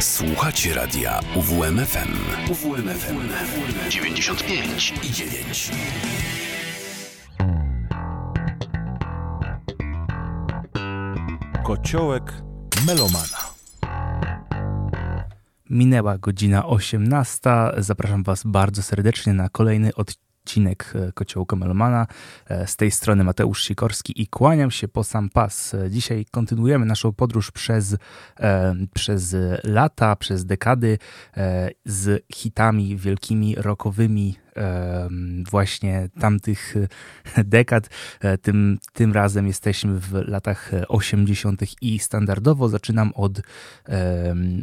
Słuchacie radia UWMFM. UWMFM 95 i 9. Kociołek melomana. Minęła godzina 18. Zapraszam Was bardzo serdecznie na kolejny odcinek e, Kociołka Melomana. E, Z tej strony Mateusz Sikorski i kłaniam się po sam pas. E, Dzisiaj kontynuujemy naszą podróż przez, przez lata, przez dekady z hitami wielkimi, rockowymi e, właśnie tamtych e, dekad. E, Tym, tym razem jesteśmy w latach 80. i standardowo zaczynam od,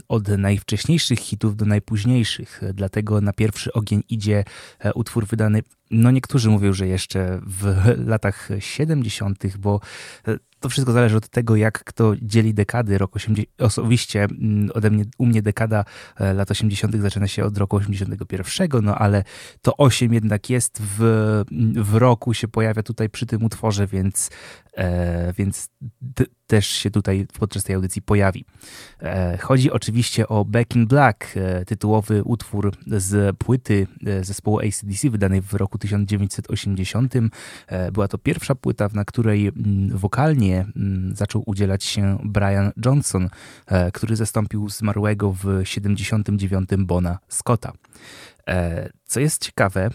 od najwcześniejszych hitów do najpóźniejszych. Dlatego na pierwszy ogień idzie e, utwór wydany, no niektórzy mówią, że jeszcze w latach 70., bo e, to wszystko zależy od tego, jak kto dzieli dekady. Rok 80, osobiście mm, ode mnie, u mnie dekada e, lat 80. zaczyna się od roku 81, no ale to 8 jednak jest w, w roku, się pojawia tutaj przy tym utworze, więc, e, więc też się tutaj podczas tej audycji pojawi. E, chodzi oczywiście o Back in Black, e, tytułowy utwór z płyty e, zespołu ACDC wydanej w roku 1980. E, Była to pierwsza płyta, na której wokalnie zaczął udzielać się Brian Johnson, który zastąpił zmarłego w 79 Bona Scotta. Co jest ciekawe,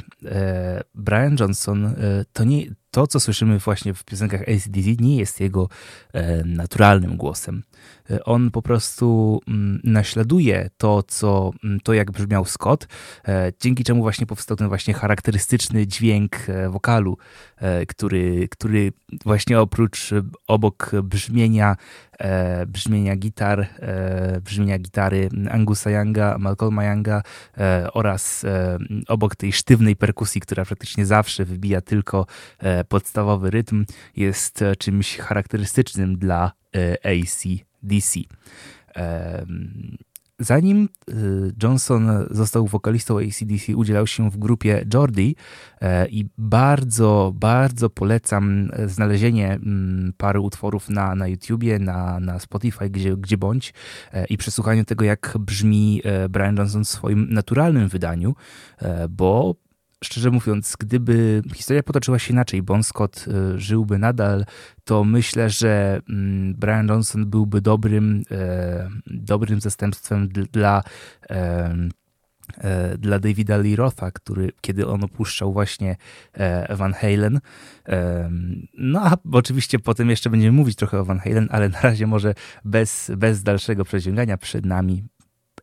Brian Johnson to nie to, co słyszymy właśnie w piosenkach ACDC, nie jest jego e, naturalnym głosem. E, On po prostu mm, naśladuje to, co, mm, to jak brzmiał Scott, e, dzięki czemu właśnie powstał ten właśnie charakterystyczny dźwięk e, wokalu, który, który właśnie oprócz, obok brzmienia, brzmienia gitar, brzmienia gitary Angusa Younga, Malcolma Younga oraz obok tej sztywnej perkusji, która praktycznie zawsze wybija tylko podstawowy rytm, jest czymś charakterystycznym dla e, Em, Zanim y, Johnson został wokalistą ACDC, udzielał się w grupie Jordi e, i bardzo, bardzo polecam e, znalezienie mm, pary utworów na, na YouTubie, na, na Spotify, gdzie, gdzie bądź e, i przesłuchaniu tego, jak brzmi Brian Johnson w swoim naturalnym wydaniu, bo szczerze mówiąc, gdyby historia potoczyła się inaczej, Bon Scott e, żyłby nadal, to myślę, że mm, Brian Johnson byłby dobrym, e, dobrym zastępstwem dl- dla e, dla Davida Lee Rotha, który, kiedy on opuszczał właśnie e, Van Halen. No a oczywiście potem jeszcze będziemy mówić trochę o Van Halen, ale na razie może bez, bez dalszego przeciągania przed nami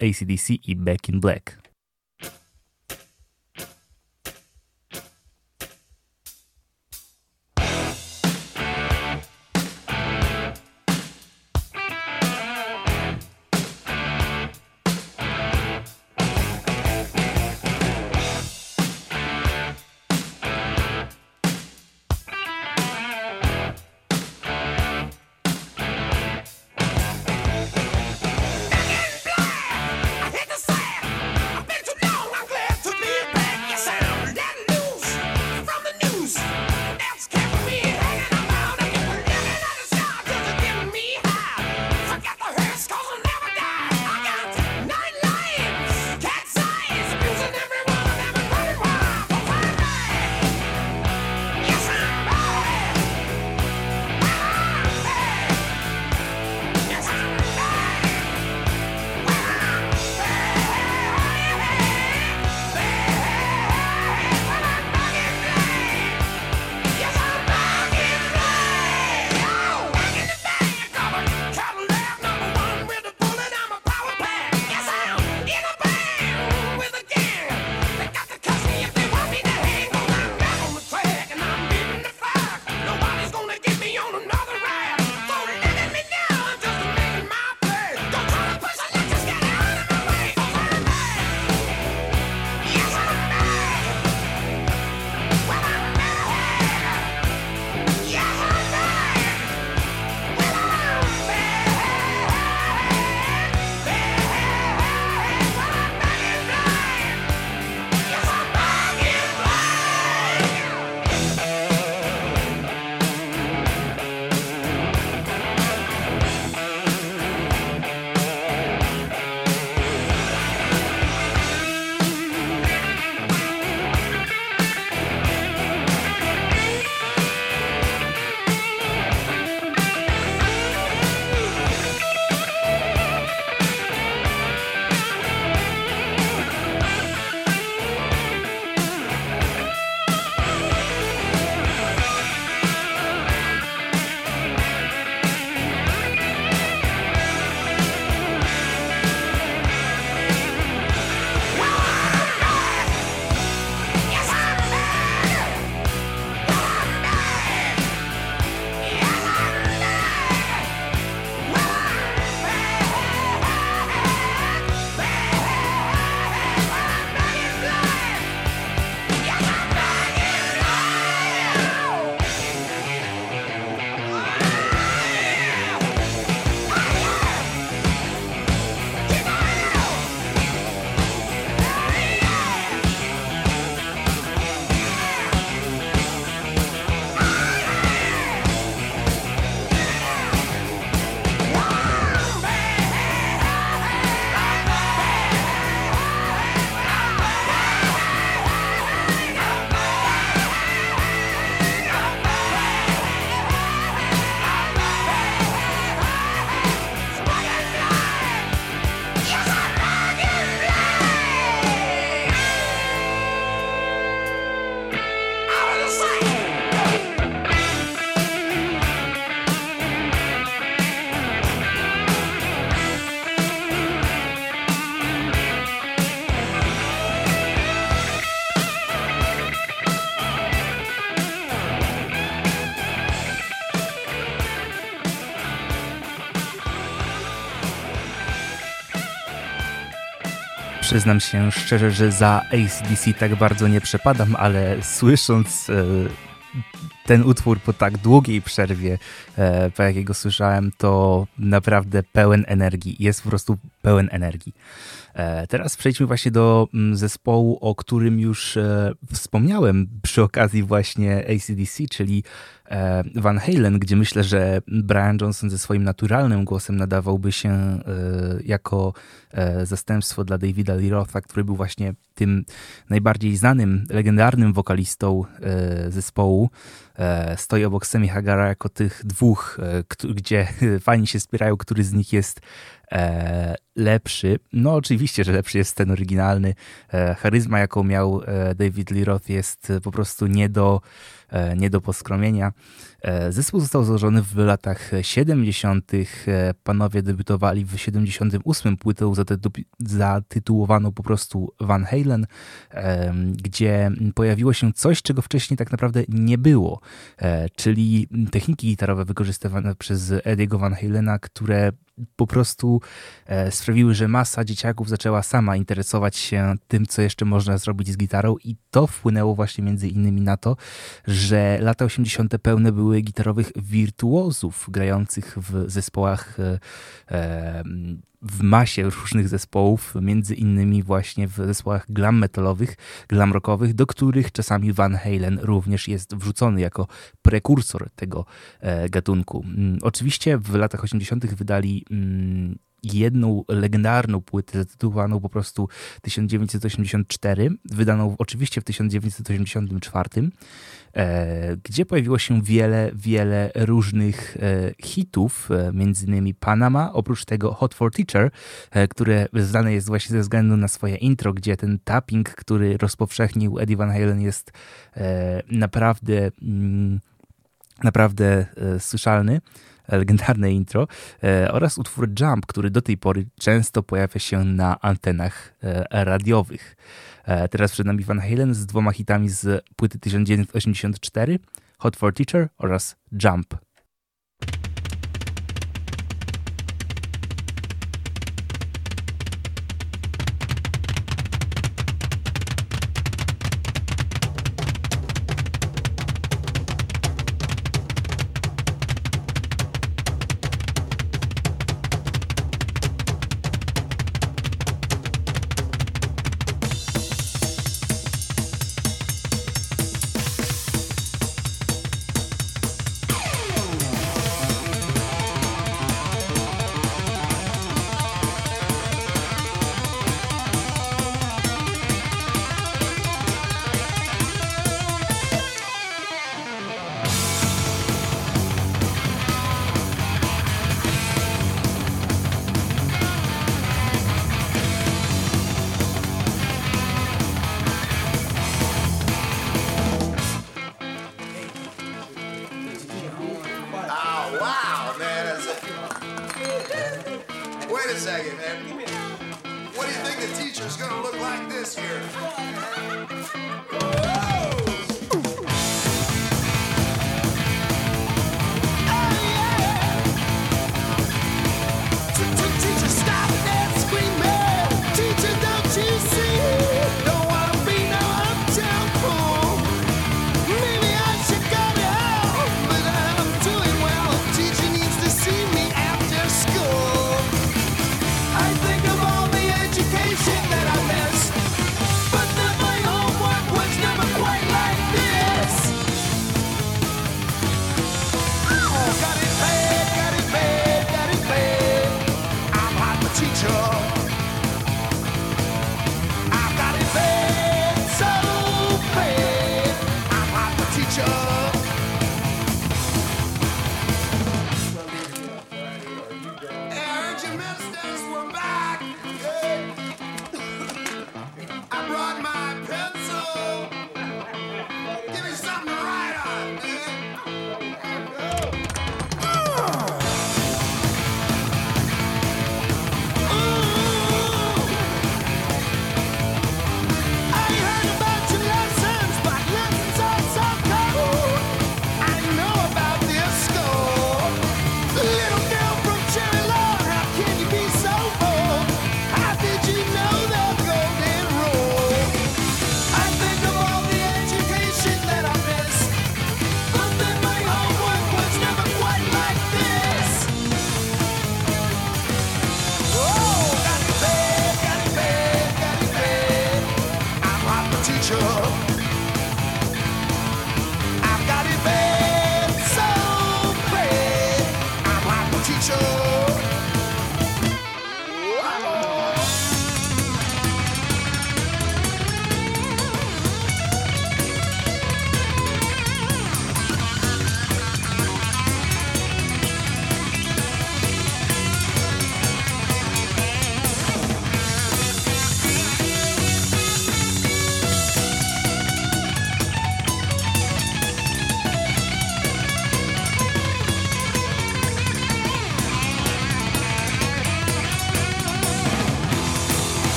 ACDC i Back in Black. Przyznam się szczerze, że za ACDC tak bardzo nie przepadam, ale słysząc e, ten utwór po tak długiej przerwie, e, po jakiego słyszałem, to naprawdę pełen energii. Jest po prostu pełen energii. E, teraz przejdźmy właśnie do mm, zespołu, o którym już wspomniałem przy okazji właśnie ACDC, czyli Van Halen, gdzie myślę, że Brian Johnson ze swoim naturalnym głosem nadawałby się jako zastępstwo dla Davida Lee Rotha, który był właśnie tym najbardziej znanym, legendarnym wokalistą zespołu. Stoi obok Semi Hagara jako tych dwóch, gdzie fajnie się spierają, który z nich jest e, lepszy. No oczywiście, że lepszy jest ten oryginalny. E, charyzma, jaką miał e, David Lee Roth jest po prostu nie do, e, nie do poskromienia. E, zespół został złożony w latach 70. E, panowie debiutowali w 78 płytą zatytułowaną po prostu Van Halen, gdzie pojawiło się coś, czego wcześniej tak naprawdę nie było, czyli techniki gitarowe wykorzystywane przez Ediego Van Halena, które po prostu e, sprawiły, że masa dzieciaków zaczęła sama interesować się tym, co jeszcze można zrobić z gitarą i to wpłynęło właśnie między innymi na to, że lata 80. pełne były gitarowych wirtuozów grających w zespołach e, e, w masie różnych zespołów, między innymi właśnie w zespołach glam metalowych, glam rockowych, do których czasami Van Halen również jest wrzucony jako prekursor tego e, gatunku. Mm, oczywiście w latach 80. wydali mm, jedną legendarną płytę zatytułowaną po prostu 1984, wydaną oczywiście w 1984, e, gdzie pojawiło się wiele, wiele różnych e, hitów, e, między innymi Panama, oprócz tego Hot for Teacher, które znane jest właśnie ze względu na swoje intro, gdzie ten tapping, który rozpowszechnił Eddie Van Halen jest naprawdę mm, naprawdę słyszalny legendarne intro e, oraz utwór Jump, który do tej pory często pojawia się na antenach e, radiowych. E, teraz przed nami Van Halen z dwoma hitami z płyty 1984 Hot for Teacher oraz Jump.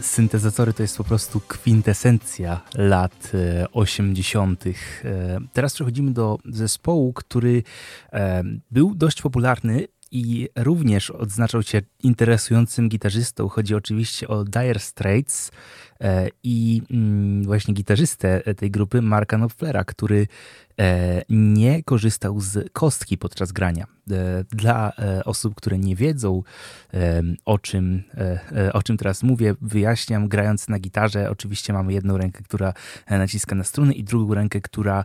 Syntezatory to jest po prostu kwintesencja lat 80. Teraz przechodzimy do zespołu, który był dość popularny i również odznaczał się interesującym gitarzystą. Chodzi oczywiście o Dire Straits i mm, właśnie gitarzystę tej grupy Marka Knopflera, który E, nie korzystał z kostki podczas grania. E, dla e, osób, które nie wiedzą, o czym, o czym teraz mówię, wyjaśniam, grając na gitarze, oczywiście mamy jedną rękę, która naciska na struny i drugą rękę, która,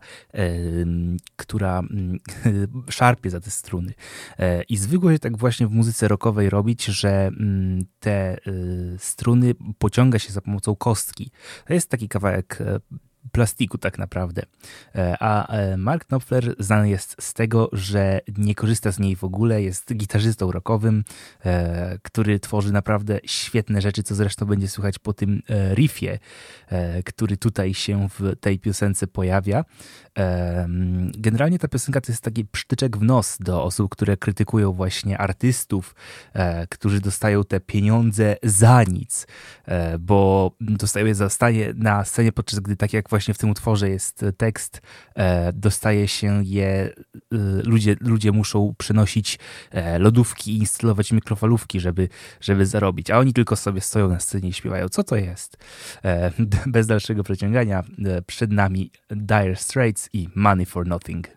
która szarpie za te struny. I zwykło się tak właśnie w muzyce rockowej robić, że te struny pociąga się za pomocą kostki. To jest taki kawałek plastiku tak naprawdę. E, a e, Mark Knopfler znany jest z tego, że nie korzysta z niej w ogóle, jest gitarzystą rockowym, e, który tworzy naprawdę świetne rzeczy, co zresztą będzie słychać po tym riffie, który tutaj się w tej piosence pojawia. Generalnie ta piosenka to jest taki psztyczek w nos do osób, które krytykują właśnie artystów, którzy dostają te pieniądze za nic, bo dostają je za stanie na scenie, podczas gdy tak jak właśnie w tym utworze jest tekst, dostaje się je, ludzie, ludzie muszą przynosić lodówki i instalować mikrofalówki, żeby, żeby zarobić, a oni tylko sobie stoją na scenie i śpiewają, co to jest. Bez dalszego przeciągania, przed nami Dire Straits i Money for Nothing.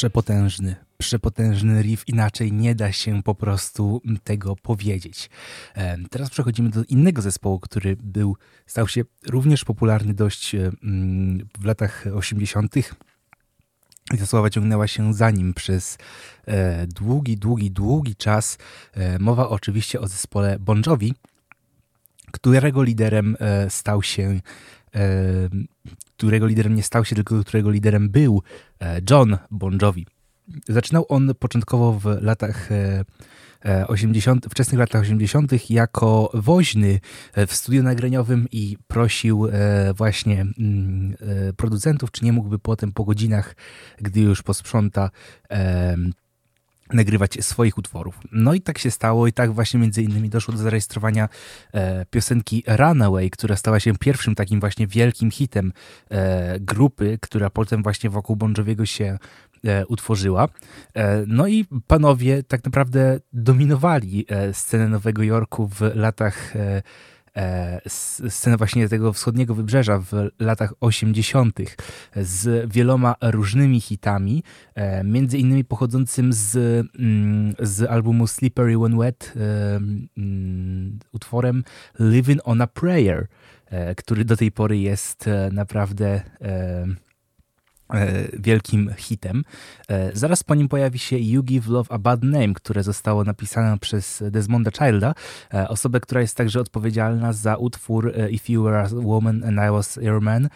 Przepotężny, przepotężny riff, inaczej nie da się po prostu tego powiedzieć. Em, Teraz przechodzimy do innego zespołu, który był, stał się również popularny dość e, mm, w latach 80. I ta sława ciągnęła się za nim przez e, długi, długi, długi czas. E, mowa oczywiście o zespole Bon Jovi, którego liderem e, stał się, e, którego liderem nie stał się, tylko którego liderem był e, John Bon Jovi. Zaczynał on początkowo w latach e, e, 80., wczesnych latach 80. jako woźny e, w studiu nagraniowym i prosił e, właśnie mm, e, producentów, czy nie mógłby potem po godzinach, gdy już posprząta, e, nagrywać swoich utworów. No i tak się stało i tak właśnie między innymi doszło do zarejestrowania e, piosenki Runaway, która stała się pierwszym takim właśnie wielkim hitem e, grupy, która potem właśnie wokół Bon Joviego się e, utworzyła. E, no i panowie tak naprawdę dominowali e, scenę Nowego Jorku w latach e, s- scenę właśnie tego wschodniego wybrzeża w latach 80. z wieloma różnymi hitami, e, między innymi pochodzącym z, mm, z albumu Slippery When Wet e, mm, utworem Living on a Prayer, który do tej pory jest naprawdę E, wielkim hitem. E, zaraz po nim pojawi się You Give Love a Bad Name, które zostało napisane przez Desmonda Childa, e, osobę, która jest także odpowiedzialna za utwór If You Were a Woman and I Was Your Man,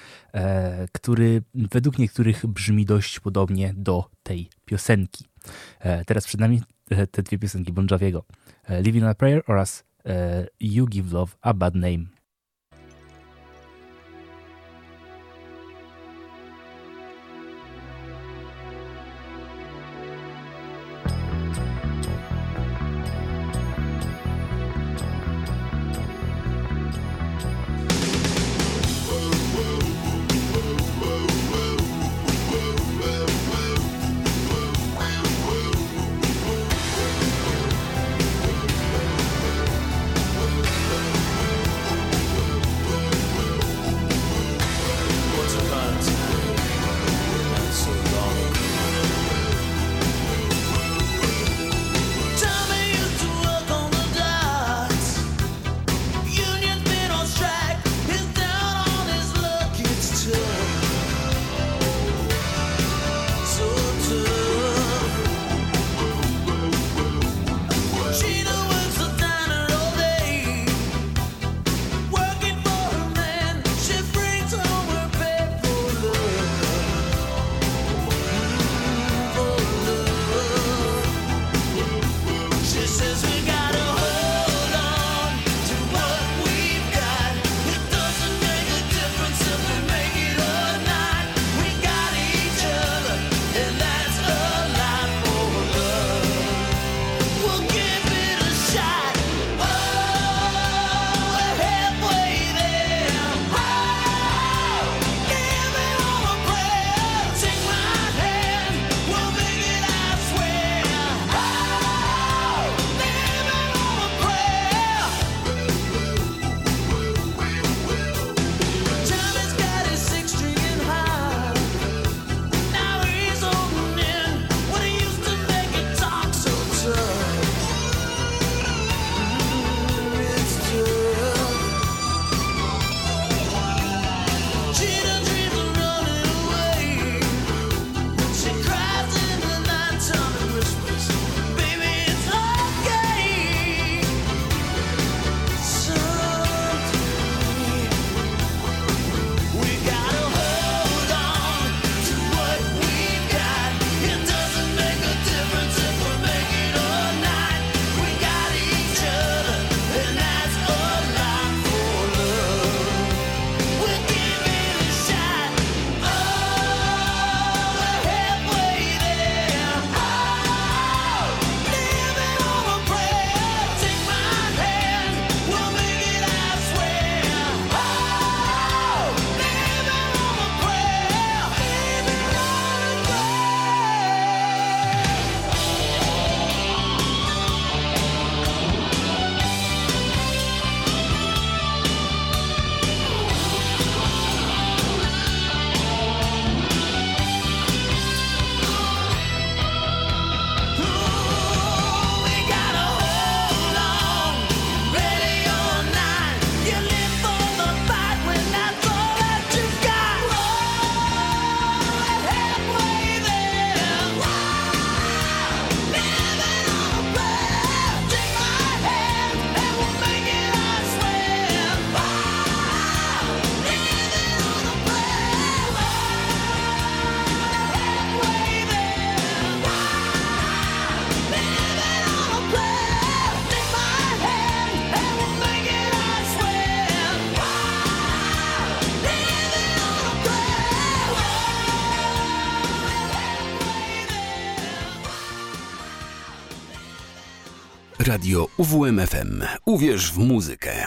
który według niektórych brzmi dość podobnie do tej piosenki. Teraz przed nami te dwie piosenki Bon Joviego. Living on a Prayer oraz You Give Love a Bad Name. UWMFM. Uwierz w muzykę.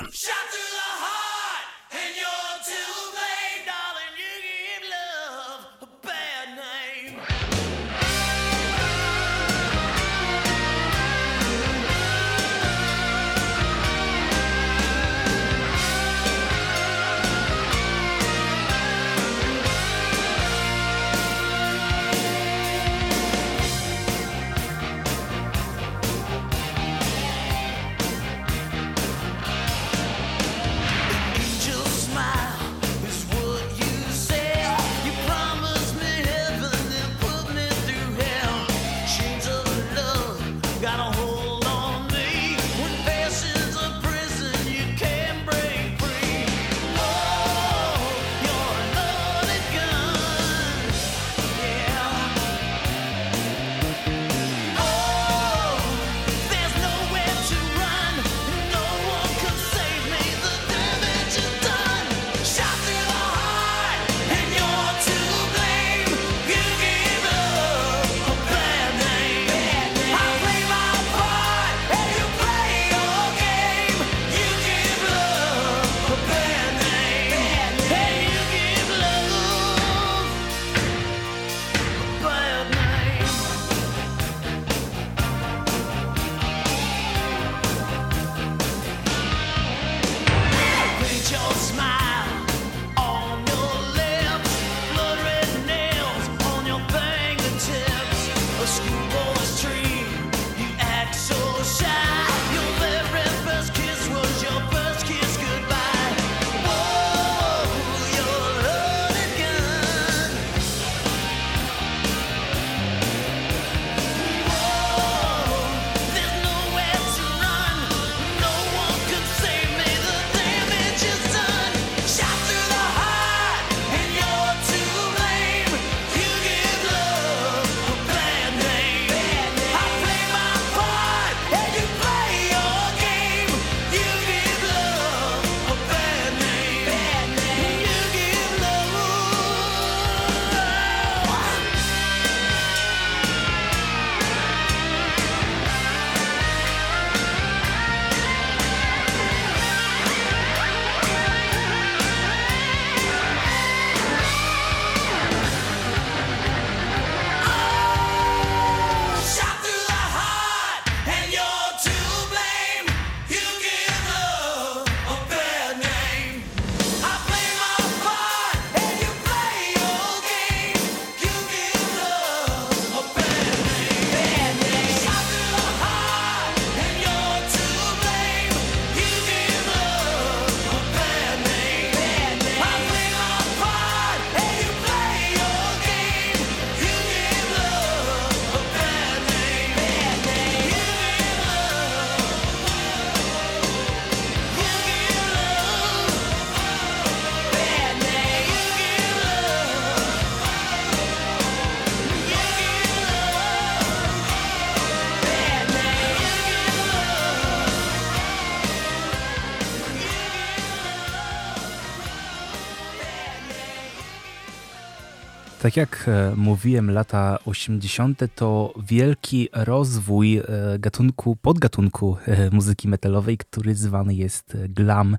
Tak jak e, mówiłem, lata 80. to wielki rozwój e, gatunku, podgatunku e, muzyki metalowej, który zwany jest glam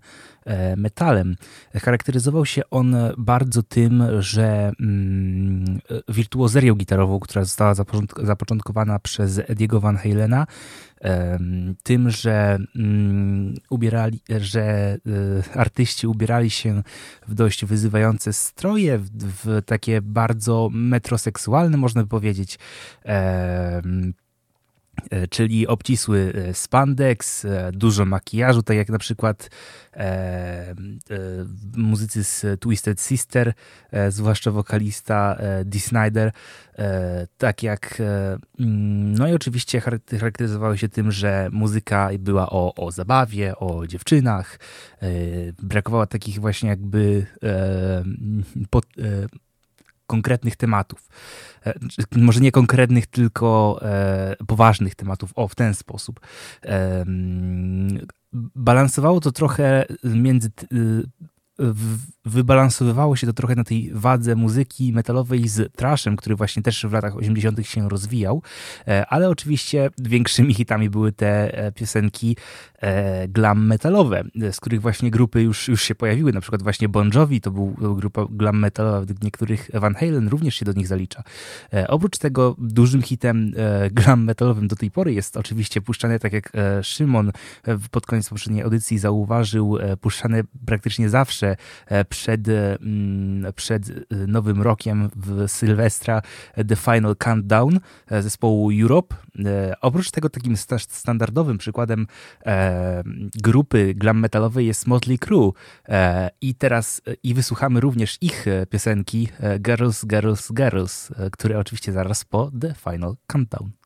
metalem. Charakteryzował się on bardzo tym, że mm, e, wirtuozerią gitarową, która została zapoczątk- zapoczątkowana przez Ediego Van Halena, em, tym, że mm, ubierali, że y, artyści ubierali się w dość wyzywające stroje, w, w takie bardzo metroseksualne, można by powiedzieć. E, czyli obcisły e, spandex, e, dużo makijażu, tak jak na przykład e, e, muzycy z Twisted Sister, e, zwłaszcza wokalista e, Dee Snyder, tak jak mm, no i oczywiście charak- charakteryzowały się tym, że muzyka była o, o zabawie, o dziewczynach, brakowało takich właśnie jakby konkretnych tematów. E, Może nie konkretnych, tylko e, poważnych tematów. O, w ten sposób. Balansowało to trochę między. W- Wybalansowywało się to trochę na tej wadze muzyki metalowej z trashem, który właśnie też w latach 80. się rozwijał, E, ale oczywiście większymi hitami były te e, piosenki e, glam metalowe, z których właśnie grupy już, już się pojawiły, na przykład właśnie Bon Jovi to był to grupa glam metalowa, według niektórych Van Halen również się do nich zalicza. Oprócz tego dużym hitem glam metalowym do tej pory jest oczywiście puszczane, tak jak Szymon pod koniec poprzedniej audycji zauważył, puszczane praktycznie zawsze e, przed, mm, przed e, Nowym Rokiem w Sylwestra e, The Final Countdown zespołu Europe. Oprócz tego takim sta- standardowym przykładem grupy glam metalowej jest Motley Crue i teraz i wysłuchamy również ich piosenki Girls, Girls, Girls, które oczywiście zaraz po The Final Countdown.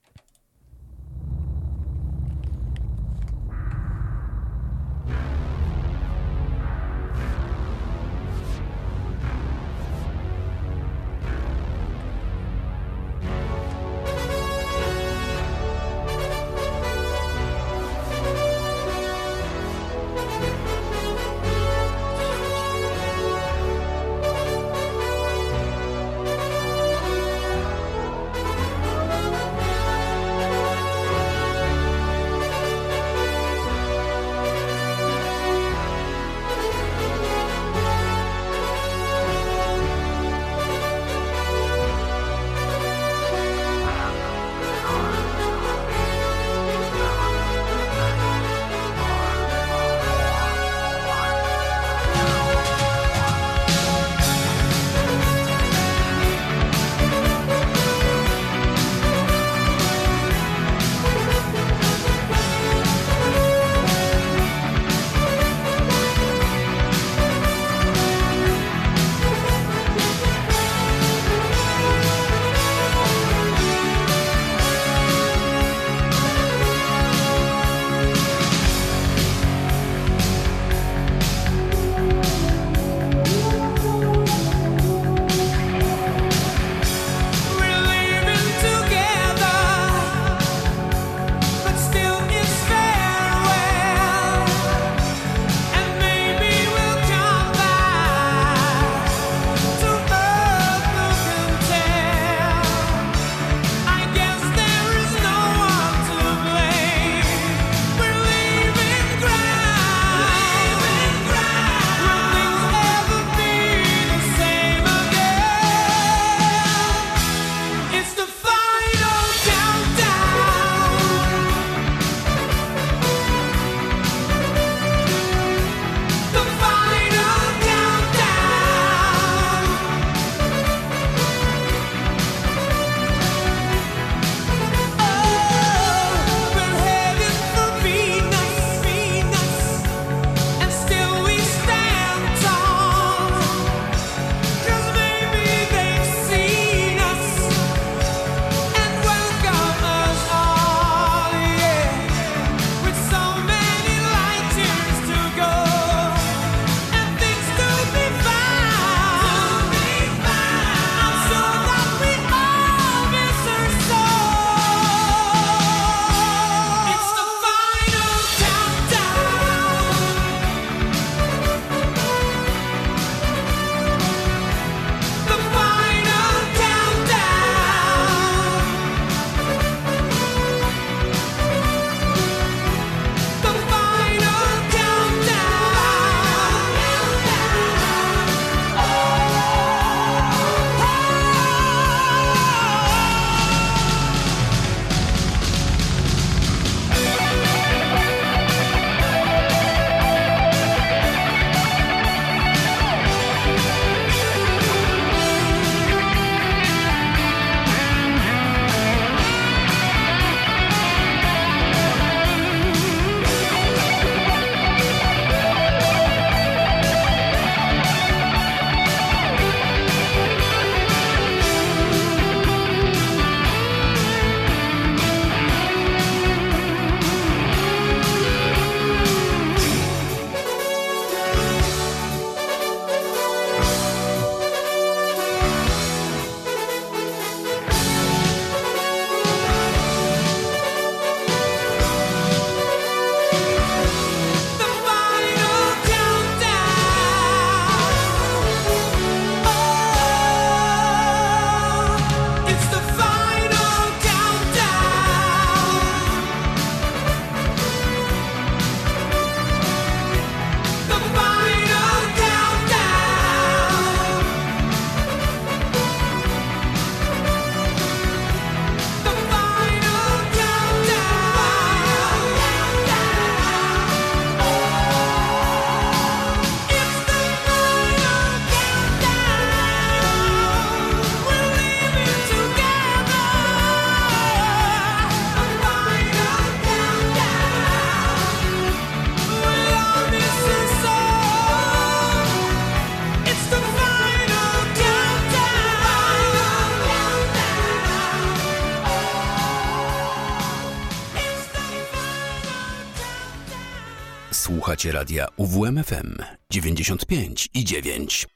radia UWMFM 95 i 9.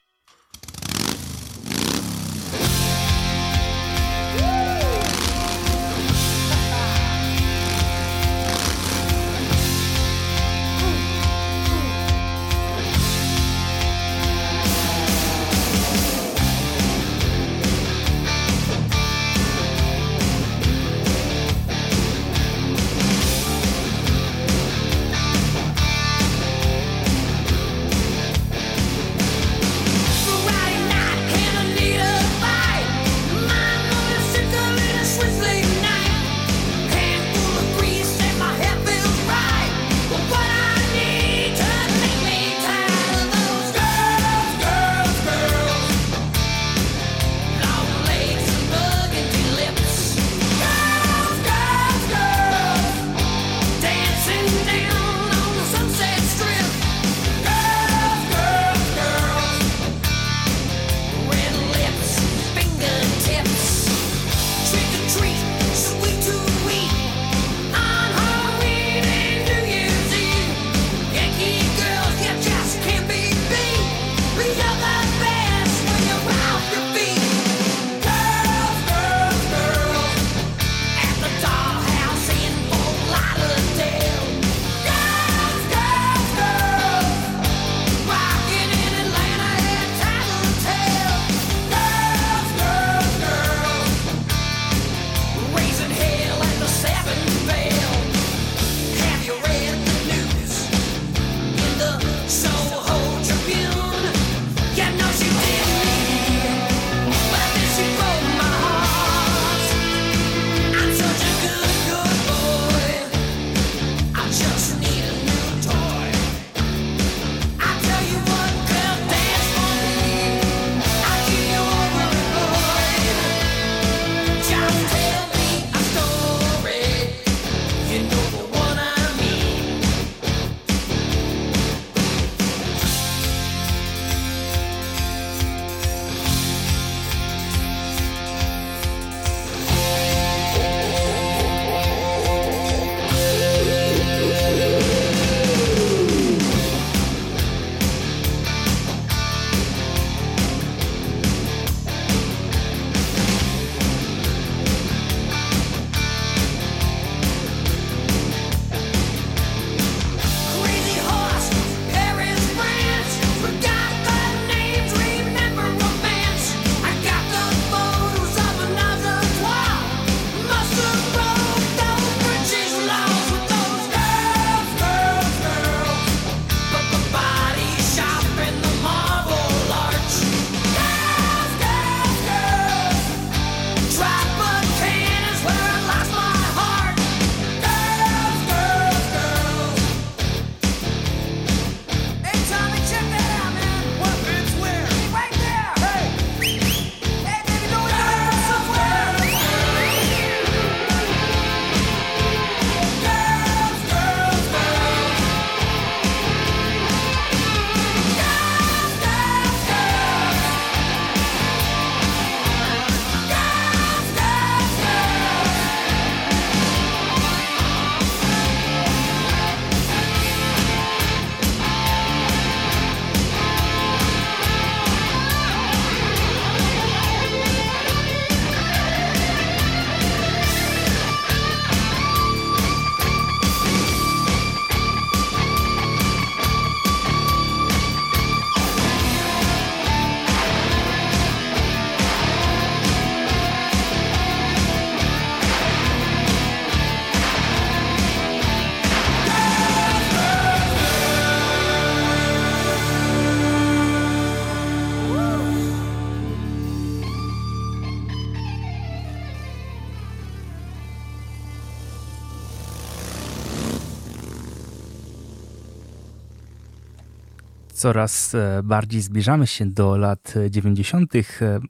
coraz e, bardziej zbliżamy się do lat 90. E,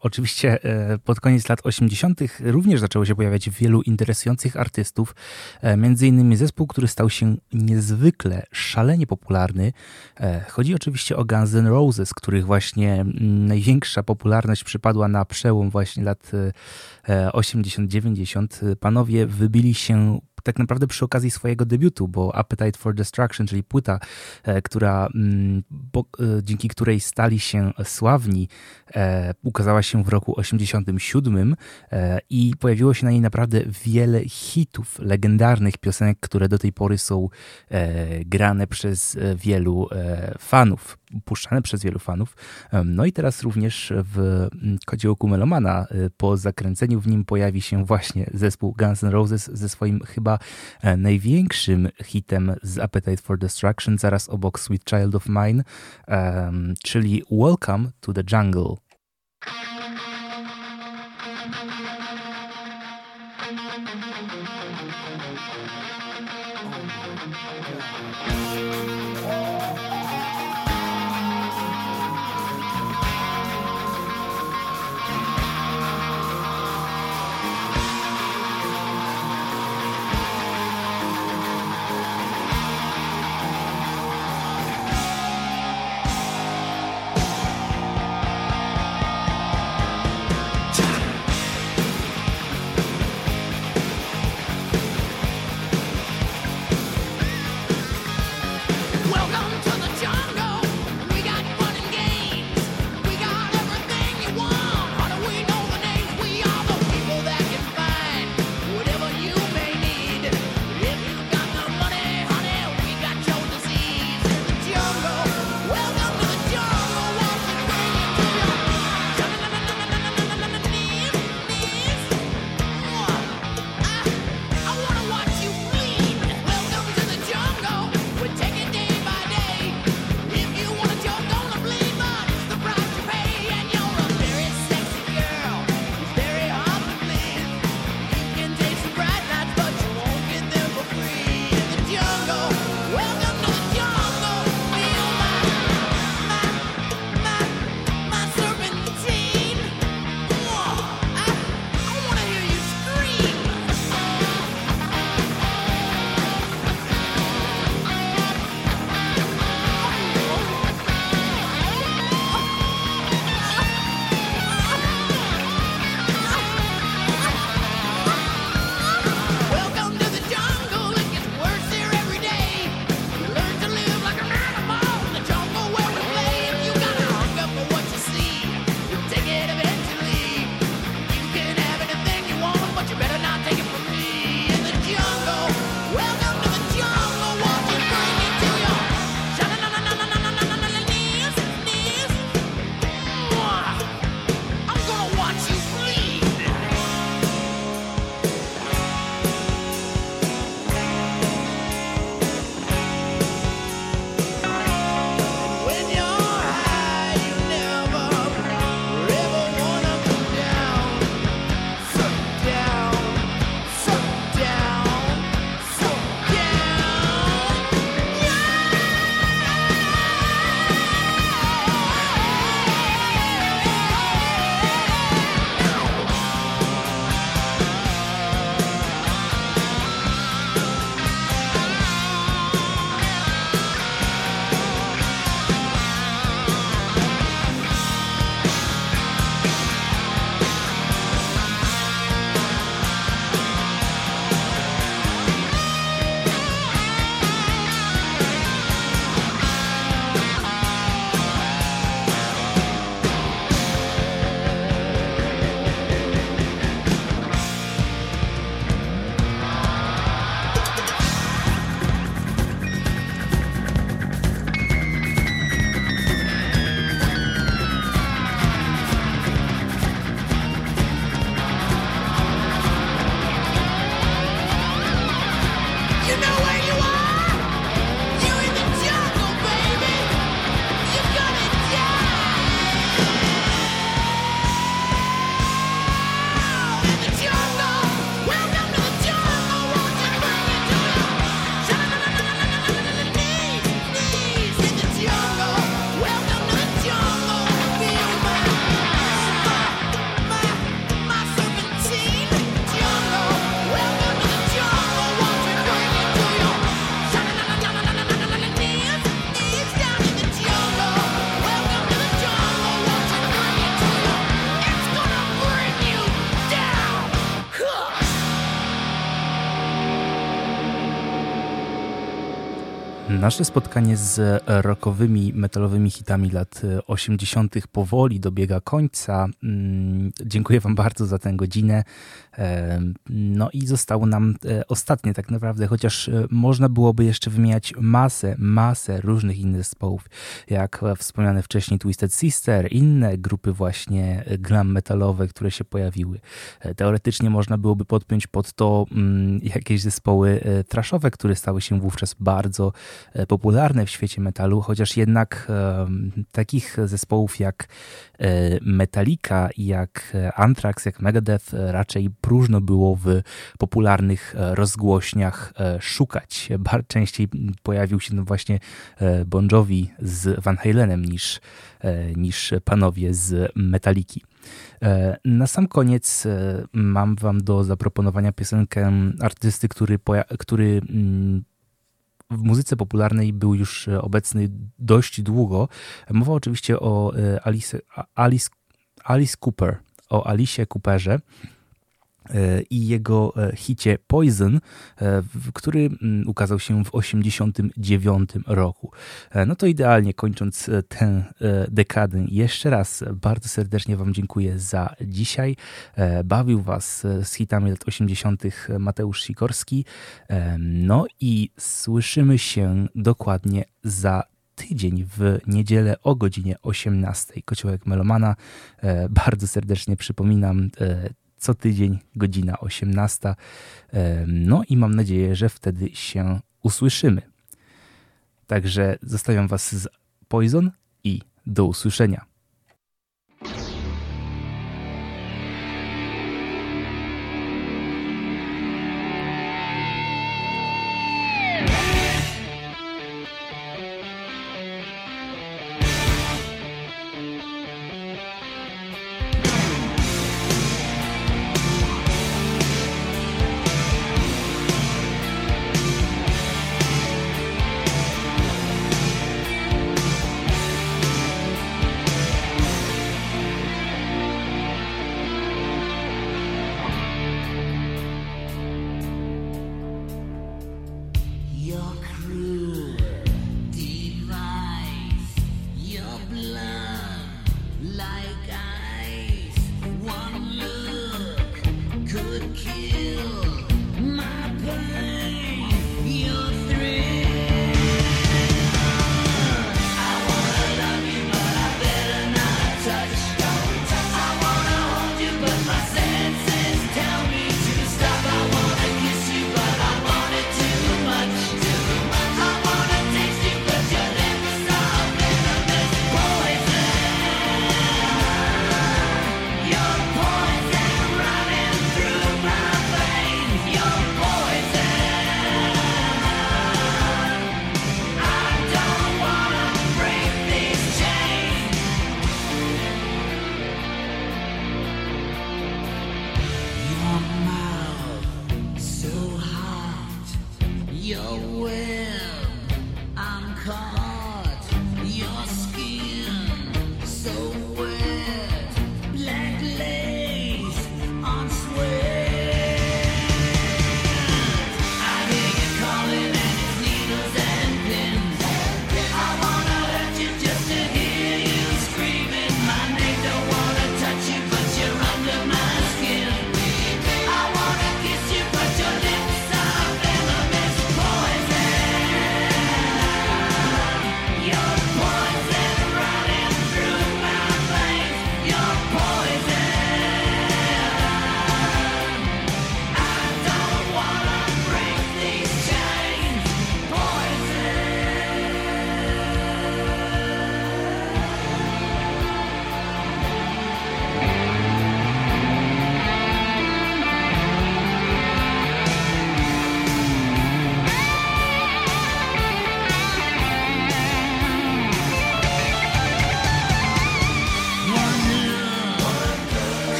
oczywiście e, pod koniec lat 80. również zaczęło się pojawiać wielu interesujących artystów, między innymi zespół, który stał się niezwykle szalenie popularny. Chodzi oczywiście o Guns N' Roses, których właśnie największa popularność przypadła na przełom właśnie lat 80-90. Panowie wybili się tak naprawdę przy okazji swojego debiutu, bo Appetite for Destruction, czyli płyta, e, która, mm, bo, e, dzięki której stali się sławni, e, ukazała się w roku 87 e, i pojawiło się na niej naprawdę wiele hitów, legendarnych piosenek, które do tej pory są grane przez wielu fanów, puszczane przez wielu fanów. No i teraz również w mm, Kociołku Melomana po zakręceniu w nim pojawi się właśnie zespół Guns N' Roses ze swoim chyba e, największym hitem z Appetite for Destruction, zaraz obok Sweet Child of Mine, em, czyli. Welcome to the jungle. Nasze spotkanie z rockowymi, metalowymi hitami lat 80. powoli dobiega końca. Mm, Dziękuję Wam bardzo za tę godzinę. No i zostało nam e, ostatnie tak naprawdę, chociaż e, można byłoby jeszcze wymieniać masę, masę różnych innych zespołów, jak wspomniane wcześniej Twisted Sister, inne grupy właśnie e, glam metalowe, które się pojawiły. Teoretycznie można byłoby podpiąć pod to mm, jakieś zespoły trashowe, które stały się wówczas bardzo popularne w świecie metalu, chociaż jednak takich zespołów jak Metallica, jak e, Anthrax, jak Megadeth e, raczej próżno było w popularnych e, rozgłośniach e, szukać. Bar częściej pojawił się no właśnie e, Bon Jovi z Van Halenem niż, e, niż panowie z Metalliki. E, Na sam koniec e, mam wam do zaproponowania piosenkę artysty, który, który mm, w muzyce popularnej był już e, obecny dość długo. Mowa oczywiście o e, Alice, Alice, Alice Cooper, o Alicie Cooperze i jego e, hicie Poison, e, który mm, ukazał się w 1989 roku. E, No to idealnie kończąc e, tę e, dekadę, jeszcze raz bardzo serdecznie Wam dziękuję za dzisiaj. E, Bawił Was e, z hitami lat 80. Mateusz Sikorski. E, No i słyszymy się dokładnie za tydzień w niedzielę o godzinie 18. Kociołek Melomana. E, Bardzo serdecznie przypominam, e, co tydzień godzina 18. E, No i mam nadzieję, że wtedy się usłyszymy. Także zostawiam Was z Poison i do usłyszenia.